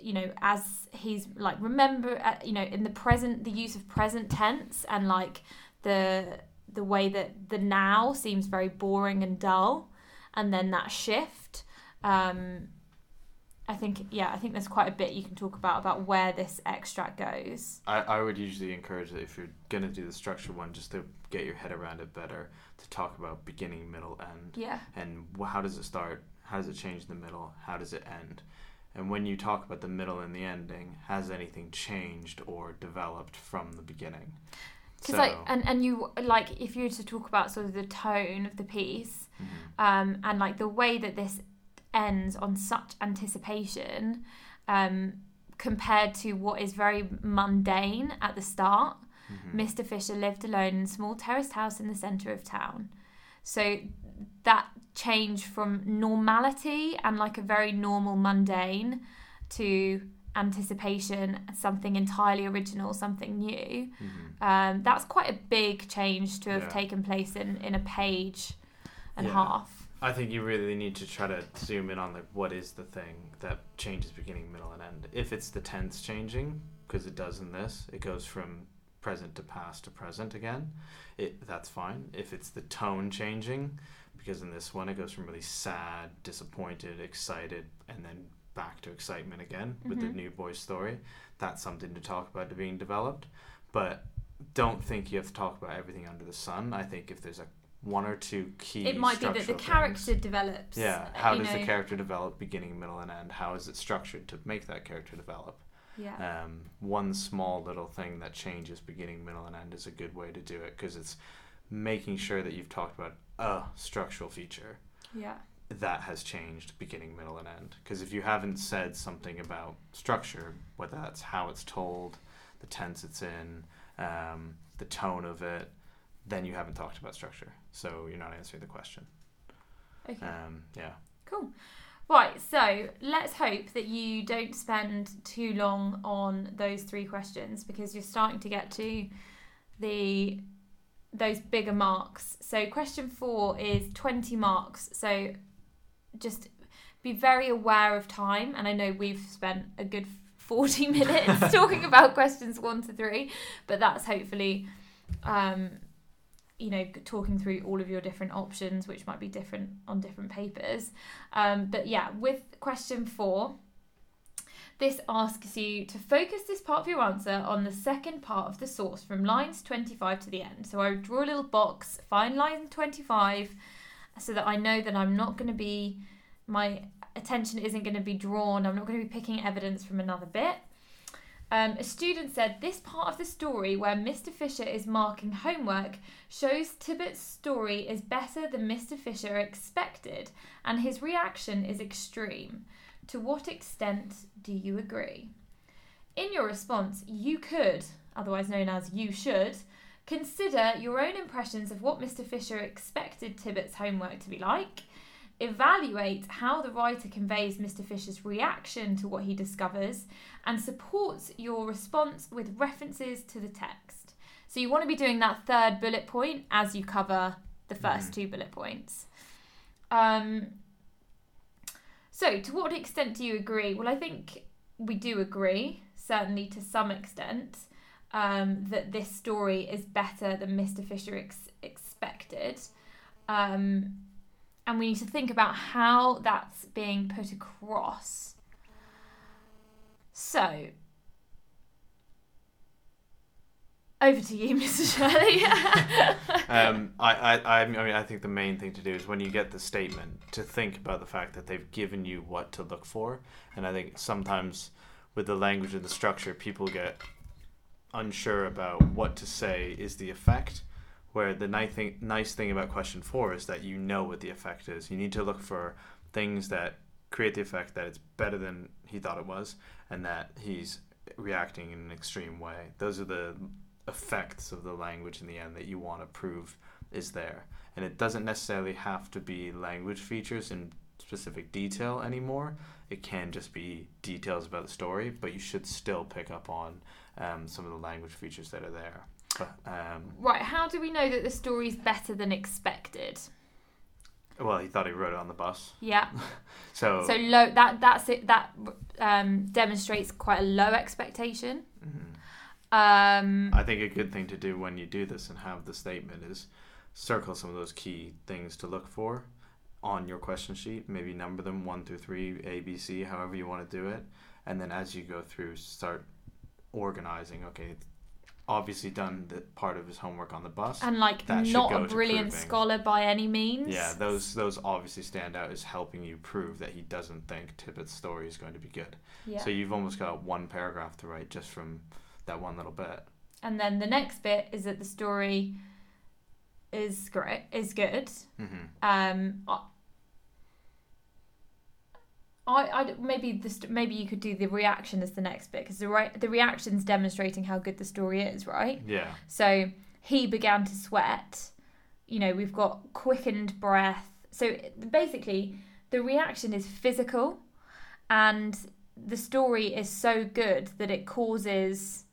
you know as he's like remember uh, you know in the present the use of present tense and like the the way that the now seems very boring and dull and then that shift um i think yeah i think there's quite a bit you can talk about about where this extract goes
I, I would usually encourage that if you're going to do the structure one, just to get your head around it better, to talk about beginning, middle, end.
yeah
And how does it start? How does it change in the middle? How does it end? And when you talk about the middle and the ending, has anything changed or developed from the beginning?
because like and and you like if you were to talk about sort of the tone of the piece
Mhm.
um, and like the way that this ends on such anticipation um, compared to what is very mundane at the start.
Mhm.
Mr. Fisher lived alone in a small terraced house in the centre of town. So that change from normality and like a very normal mundane to anticipation, something entirely original, something new.
Mhm.
Um, that's quite a big change to have
Yeah.
taken place in, in a page and
Yeah.
half.
I think you really need to try to zoom in on like what is the thing that changes beginning, middle, and end. If it's the tense changing, because it does in this, it goes from present to past to present again. It that's fine. If it's the tone changing, because in this one it goes from really sad, disappointed, excited, and then back to excitement again with the
Mhm.
new boy story. That's something to talk about to being developed. But don't think you have to talk about everything under the sun. I think if there's a one or two key
It might be that the
things-
character develops.
yeah. How does the character develop beginning, middle, and end? How is it structured to make that character develop?
Yeah.
Um, one small little thing that changes beginning, middle, and end is a good way to do it because it's making sure that you've talked about a structural feature
yeah.
that has changed beginning, middle, and end. Because if you haven't said something about structure, whether that's how it's told, the tense it's in, um, the tone of it, then you haven't talked about structure. So you're not answering the question.
Okay.
Um, yeah.
Cool. Right, so let's hope that you don't spend too long on those three questions because you're starting to get to the those bigger marks. So question 4 is 20 marks. So just be very aware of time and I know we've spent a good 40 (laughs) minutes talking (laughs) about questions 1 to 3, but that's hopefully um you know talking through all of your different options which might be different on different papers um, but yeah with question four This asks you to focus this part of your answer on the second part of the source from lines 25 to the end. So I draw a little box, find line 25, so that I know that I'm not going to be, my attention isn't going to be drawn, I'm not going to be picking evidence from another bit. Um, a student said this part of the story where Mr. Fisher is marking homework shows Tibbet's story is better than Mr. Fisher expected, and his reaction is extreme. To what extent do you agree? In your response, you could, otherwise known as you should, consider your own impressions of what Mr. Fisher expected Tibbet's homework to be like evaluate how the writer conveys Mr. Fisher's reaction to what he discovers, and supports your response with references to the text. So you want to be doing that third bullet point as you cover the 1st
Mhm.
two bullet points. Um, so, to what extent do you agree? Well, I think we do agree, certainly to some extent, um, that this story is better than Mr. Fisher ex- expected. Um, and we need to think about how that's being put across. So, over to you, (laughs) Mr. Shirley. (laughs)
um, I, I, I mean, I think the main thing to do is when you get the statement to think about the fact that they've given you what to look for, and I think sometimes with the language and the structure, people get unsure about what to say is the effect. Where the nice thing, nice thing about question four is that you know what the effect is. You need to look for things that create the effect that it's better than he thought it was, and that he's reacting in an extreme way. Those are the effects of the language in the end that you want to prove is there. And it doesn't necessarily have to be language features in specific detail anymore. It can just be details about the story, but you should still pick up on um, some of the language features that are there. But, um,
right, how do we know that the story's better than expected?
Well, he thought he wrote it on the bus,
Yeah. (laughs)
so,
So low that that's it that um, demonstrates quite a low expectation.
Mhm.
Um,
I think a good thing to do when you do this and have the statement is circle some of those key things to look for on your question sheet. Maybe number them one through three, A, B, C, however you want to do it. And then as you go through, start organizing. Okay, obviously done the part of his homework on the bus.
and like
that
not a brilliant scholar by any means.
yeah, those those obviously stand out as helping you prove that he doesn't think Tibbet's story is going to be good.
Yeah.
So you've almost got one paragraph to write just from that one little bit.
and then the next bit is that the story is great, is good.
hmm
Um, I, I, maybe the st- maybe you could do the reaction as the next bit because the right the reaction's demonstrating how good the story is, right?
Yeah.
So he began to sweat. You know, we've got quickened breath. So basically, the reaction is physical, and the story is so good that it causes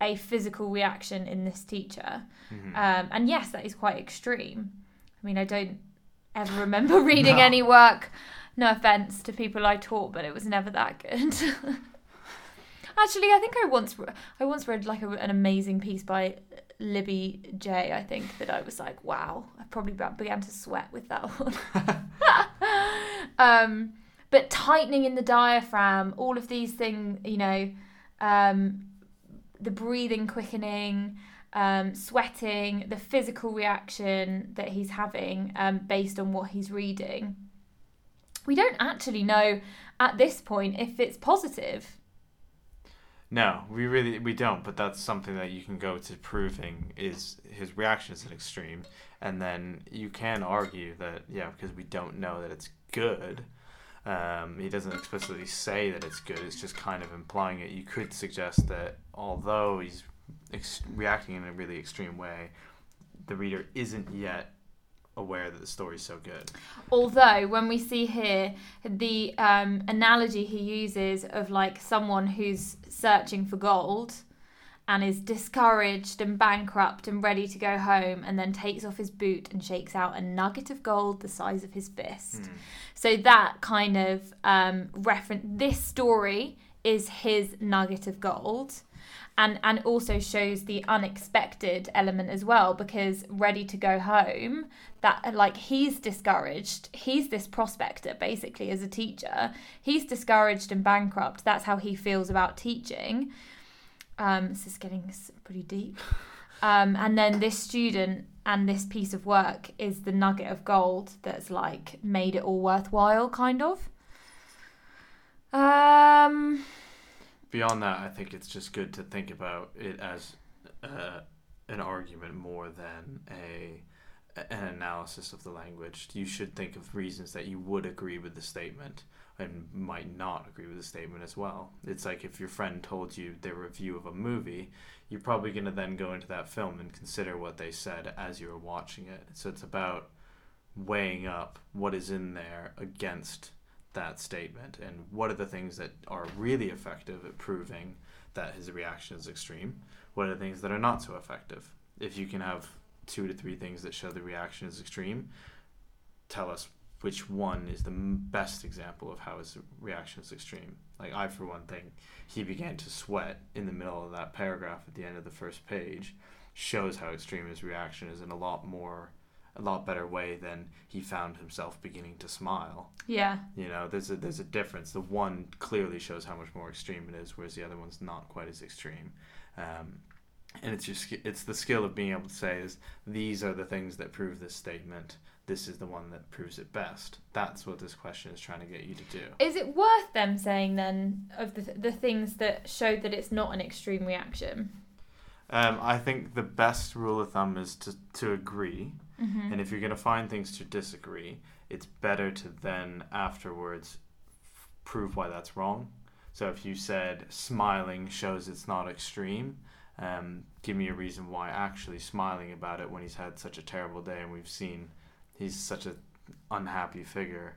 a physical reaction in this teacher.
Mhm.
Um, and yes, that is quite extreme. I mean, I don't ever remember (laughs) reading
No.
any work. No offense to people I taught, but it was never that good. (laughs) Actually, I think I once re- I once read like a, an amazing piece by Libby J. I think that I was like, wow, I probably began to sweat with that one. (laughs) um, but tightening in the diaphragm, all of these things, you know, um, the breathing quickening, um, sweating, the physical reaction that he's having um, based on what he's reading. We don't actually know at this point if it's positive.
No, we really we don't. But that's something that you can go to proving is his reaction is an extreme, and then you can argue that yeah, because we don't know that it's good. Um, he doesn't explicitly say that it's good. It's just kind of implying it. You could suggest that although he's ex- reacting in a really extreme way, the reader isn't yet aware that the story's so good.
Although, when we see here the um, analogy he uses of like someone who's searching for gold and is discouraged and bankrupt and ready to go home, and then takes off his boot and shakes out a nugget of gold the size of his fist.
Hmm.
So that kind of um, reference, this story is his nugget of gold. And and also shows the unexpected element as well because ready to go home that like he's discouraged. He's this prospector basically as a teacher. He's discouraged and bankrupt. That's how he feels about teaching. Um this is getting pretty deep. Um and then this student and this piece of work is the nugget of gold that's like made it all worthwhile kind of. Um
Beyond that, I think it's just good to think about it as uh, an argument more than a an analysis of the language. You should think of reasons that you would agree with the statement and might not agree with the statement as well. It's like if your friend told you their review of a movie, you're probably going to then go into that film and consider what they said as you were watching it. So it's about weighing up what is in there against that statement and what are the things that are really effective at proving that his reaction is extreme? What are the things that are not so effective? If you can have two to three things that show the reaction is extreme tell us which one is the best example of how his reaction is extreme. Like i for one thing he began to sweat in the middle of that paragraph at the end of the first page shows how extreme his reaction is and a lot more a lot better way than he found himself beginning to smile
yeah
you know, there's a there's a difference. The one clearly shows how much more extreme it is, whereas the other one's not quite as extreme. Um, and it's just it's the skill of being able to say is these are the things that prove this statement. This is the one that proves it best. That's what this question is trying to get you to do.
Is it worth them saying then of the the things that show that it's not an extreme reaction?
Um, I think the best rule of thumb is to to agree,
Mm-hmm.
and if you're going to find things to disagree, it's better to then afterwards f- prove why that's wrong. So if you said smiling shows it's not extreme, um, give me a reason why actually smiling about it when he's had such a terrible day and we've seen he's such an unhappy figure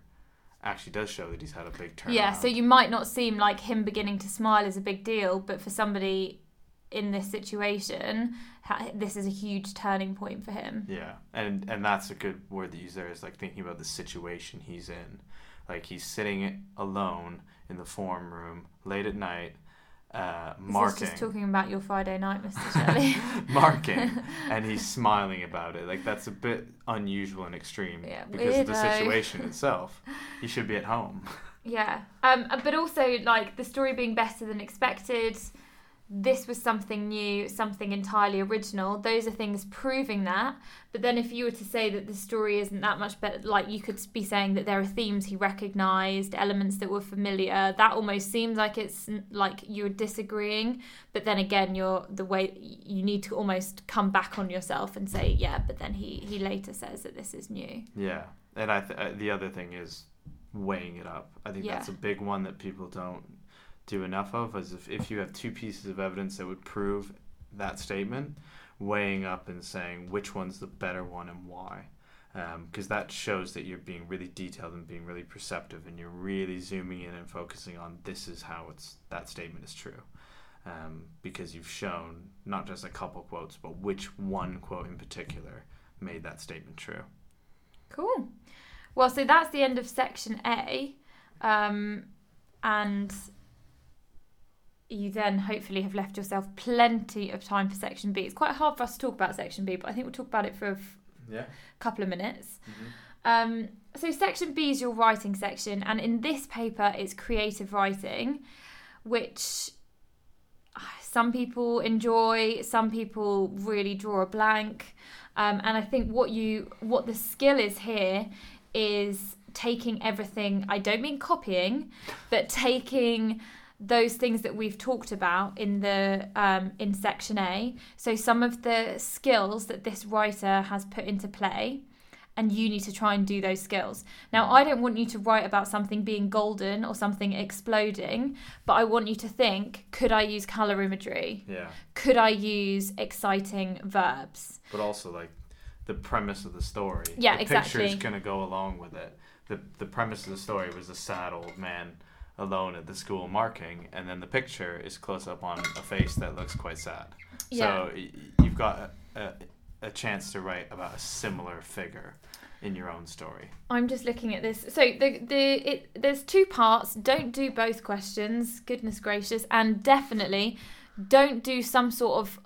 actually does show that he's had a big turn.
Yeah, so you might not seem like him beginning to smile is a big deal, but for somebody in this situation, this is a huge turning point for him.
Yeah, and and that's a good word to use there is like thinking about the situation he's in. Like he's sitting alone in the form room late at night, uh,
This is
marking,
just talking about your Friday night, Mr. (laughs) Shelley. (laughs)
marking, (laughs) and he's smiling about it. Like that's a bit unusual and extreme
Yeah,
because of the situation itself. He should be at home.
Yeah, um, but also like the story being better than expected. This was something new, something entirely original. Those are things proving that. But then, if you were to say that the story isn't that much better, like you could be saying that there are themes he recognised, elements that were familiar. That almost seems like it's like you're disagreeing. But then again, you're the way you need to almost come back on yourself and say, yeah. But then he he later says that this is new.
Yeah, and I th- uh, the other thing is weighing it up. I think
Yeah.
that's a big one that people don't do enough of. Is if if you have two pieces of evidence that would prove that statement, weighing up and saying which one's the better one and why. Because that shows that you're being really detailed and being really perceptive, and you're really zooming in and focusing on this is how it's that statement is true. Um, because you've shown not just a couple quotes, but which one quote in particular made that statement true.
Cool. Well, so that's the end of section A. Um, and you then hopefully have left yourself plenty of time for section B. It's quite hard for us to talk about section B, but I think we'll talk about it for a f-
Yeah.
couple of minutes. Um, so, section B is your writing section, and in this paper, it's creative writing, which ah, some people enjoy, some people really draw a blank. Um, and I think what you what the skill is here is taking everything. I don't mean copying, but taking those things that we've talked about in the um, in section A. So some of the skills that this writer has put into play, and you need to try and do those skills. Now, I don't want you to write about something being golden or something exploding, but I want you to think: Could I use color imagery?
Yeah.
Could I use exciting verbs?
but also like the premise of the story.
Yeah,
the picture is gonna go along with it. the The premise of the story was a sad old man alone at the school marking, and then the picture is close up on a face that looks quite sad.
Yeah.
So y- you've got a, a, a chance to write about a similar figure in your own story.
I'm just looking at this. So the the it there's two parts. Don't do both questions. Goodness gracious, and definitely don't do some sort of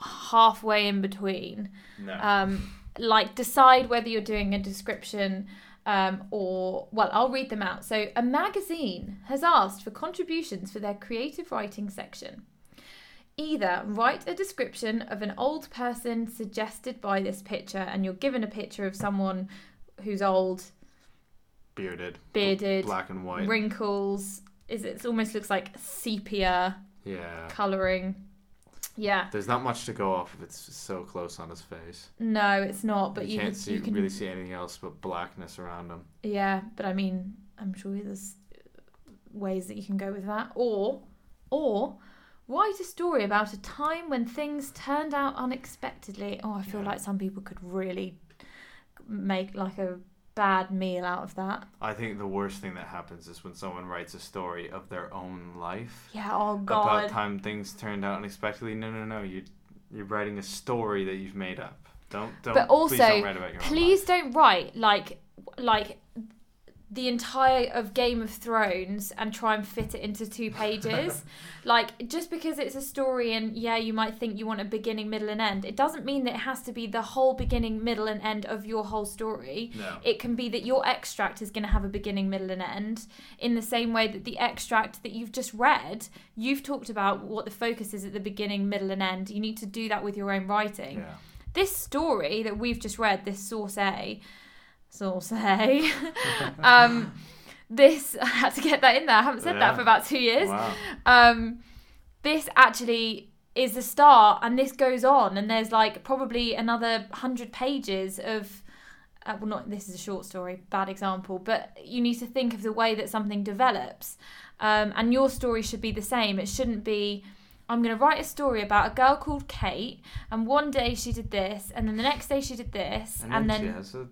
halfway in between.
No.
Um, like decide whether you're doing a description um, or well, I'll read them out. So a magazine has asked for contributions for their creative writing section. Either write a description of an old person suggested by this picture, and you're given a picture of someone who's old,
Bearded.
bearded,
Black and white.
wrinkles. Is it, almost looks like sepia
Yeah.
coloring. Yeah,
There's not much to go off if it's so close on his face.
no, it's not. But
you,
you,
can't see
you can
really see anything else but blackness around him.
Yeah, but I mean, I'm sure there's ways that you can go with that. Or, or write a story about a time when things turned out unexpectedly. Oh, I feel
Yeah.
like some people could really make like a bad meal out of that.
I think the worst thing that happens is when someone writes a story of their own life
Yeah. Oh god.
about time things turned out unexpectedly. No, no, no. You you're writing a story that you've made up. Don't don't.
But also,
please don't write about your own
Please don't write like like the entire of Game of Thrones and try and fit it into two pages. (laughs) like just because it's a story and yeah, you might think you want a beginning, middle and end. It doesn't mean that it has to be the whole beginning, middle and end of your whole story.
No.
It can be that your extract is going to have a beginning, middle, and end, in the same way that the extract that you've just read, you've talked about what the focus is at the beginning, middle, and end. You need to do that with your own writing
Yeah.
this story that we've just read, this source A, source (laughs) A, um, this (laughs) I had to get that in there. I haven't said
Yeah.
that for about two years.
Wow.
Um, this actually is the start, and this goes on, and there's like probably another hundred pages of. Uh, well, not this is a short story, bad example, but you need to think of the way that something develops, um, and your story should be the same. It shouldn't be. I'm going to write a story about a girl called Kate, and one day she did this, and then the next day she did this,
And,
and,
then,
then
she has a,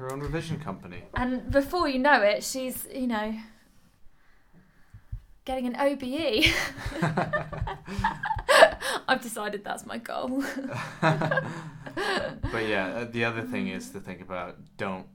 her own revision company.
and before you know it, she's, you know, getting an OBE. (laughs) I've decided that's my goal. (laughs)
but yeah, uh, the other thing is to think about don't.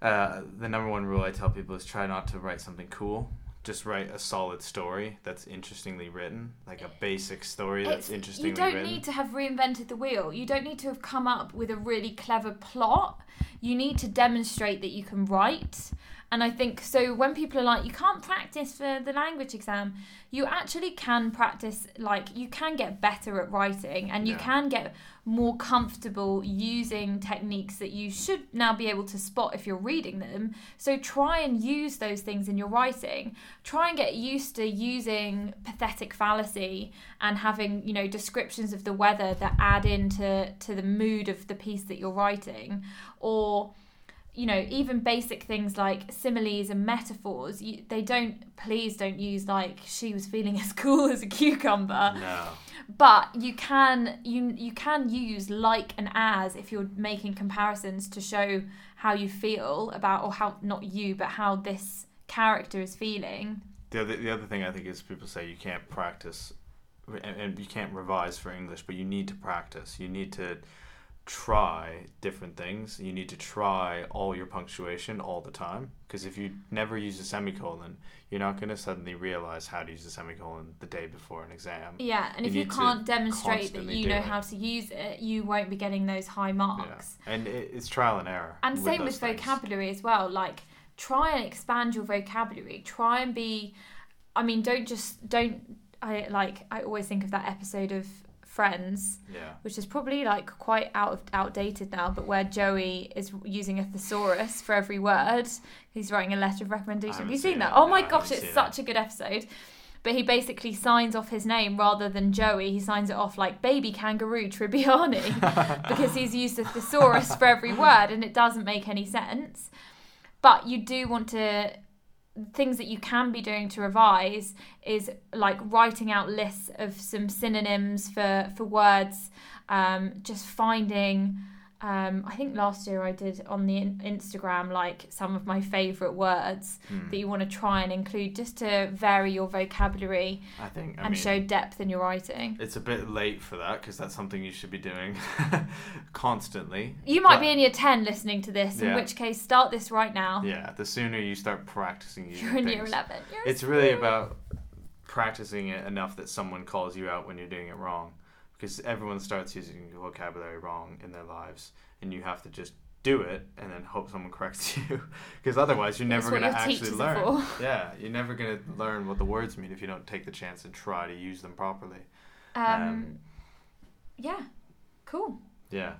Uh, the number one rule I tell people is try not to write something cool. Just write a solid story that's interestingly written, like a basic story that's
It's-
interestingly
you don't
written.
need to have reinvented the wheel. You don't need to have come up with a really clever plot. You need to demonstrate that you can write. And I think so when people are like, you can't practice for the language exam, you actually can practice, like, you can get better at writing and you
Yeah.
can get more comfortable using techniques that you should now be able to spot if you're reading them. So try and use those things in your writing. Try and get used to using pathetic fallacy and having, you know, descriptions of the weather that add into to the mood of the piece that you're writing or you know even basic things like similes and metaphors you, they don't please don't use like she was feeling (laughs) as cool as a cucumber
no.
But you can you you can use like and as if you're making comparisons to show how you feel about or how not you but how this character is feeling
The other, the other thing I think is people say you can't practice and, and you can't revise for English, but you need to practice. You need to try different things. You need to try all your punctuation all the time. Because if you never use a semicolon, you're not going to suddenly realize how to use a semicolon the day before an exam.
yeah and
You
if you can't demonstrate that you know how to use it you won't be getting those high marks
Yeah. And it, it's trial and error.
and same with
things.
vocabulary as well like try and expand your vocabulary try and be i mean don't just don't i like i always think of that episode of friends
Yeah.
which is probably like quite out of outdated now but where joey is using a thesaurus for every word he's writing a letter of recommendation have you seen
seen
that
it.
oh my
I
gosh it's
seen it.
such a good episode but he basically signs off his name rather than Joey. He signs it off like baby kangaroo Tribbiani (laughs) because he's used a thesaurus for every word and it doesn't make any sense. But you do want to things that you can be doing to revise is like writing out lists of some synonyms for for words um, just finding um, I think last year I did on the in- Instagram like some of my favorite words
Hmm.
that you want to try and include just to vary your vocabulary
I think. I
and
mean,
show depth in your writing.
It's a bit late for that because that's something you should be doing (laughs) constantly.
You might
But-
be in year 10 listening to this, in which case start this right now.
Yeah, the sooner you start practicing
You're in
things,
year 11. You're
it's really about practicing it enough that someone calls you out when you're doing it wrong, because everyone starts using vocabulary wrong in their lives, and you have to just do it and then hope someone (laughs) corrects you, because otherwise you're never gonna actually learn. (laughs) Yeah, you're never gonna learn what the words mean if you don't take the chance and try to use them properly.
Um,
Um,
yeah, cool.
Yeah.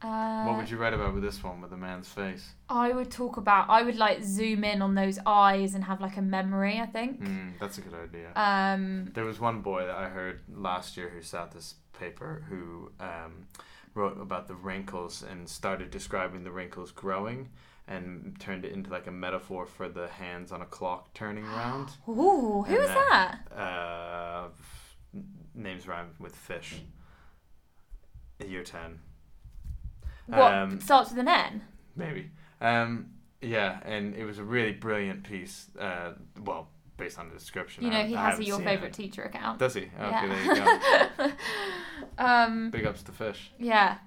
Uh,
what would you write about with this one with the man's face?
I would talk about. I would like zoom in on those eyes and have like a memory. I think.
Mm, that's a good idea.
Um,
There was one boy that I heard last year who sat this paper who um, wrote about the wrinkles and started describing the wrinkles growing and turned it into like a metaphor for the hands on a clock turning (gasps) around.
ooh, who
And
was
then-
that?
Uh, names rhyme with fish. Year 10,
What
um,
starts with an N?
maybe. Um, yeah, and it was a really brilliant piece. Uh, well, based on the description.
You know,
haven't-
he
I
has a your favorite
it.
teacher account.
Does he? Okay,
yeah.
there you go. (laughs)
um,
Big ups to fish.
yeah.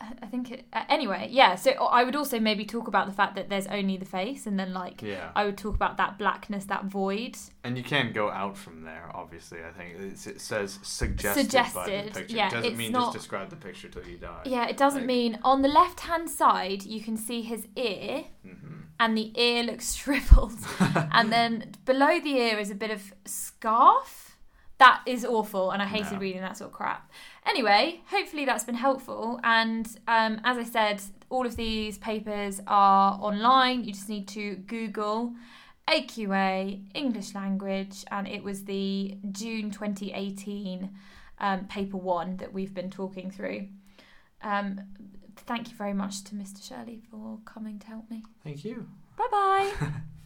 I- think it, uh, anyway, yeah. So I would also maybe talk about the fact that there's only the face, and then like
Yeah.
I would talk about that blackness, that void.
And you can go out from there, obviously. I think it's, it says suggested, by the
Suggested,
picture.
yeah,
it doesn't mean
not-
just describe the picture till you die.
Yeah, it doesn't
Like-
mean on the left hand side you can see his ear,
hmm
and the ear looks (laughs) shriveled, (laughs) and then below the ear is a bit of scarf. That is awful, and I hated
No.
reading that sort of crap. Anyway, hopefully that's been helpful. And um, as I said, all of these papers are online. You just need to Google AQA English language, and it was the June 2018 um, paper one that we've been talking through. Um, thank you very much to Mr. Shirley for coming to help me.
Thank you.
Bye bye. (laughs)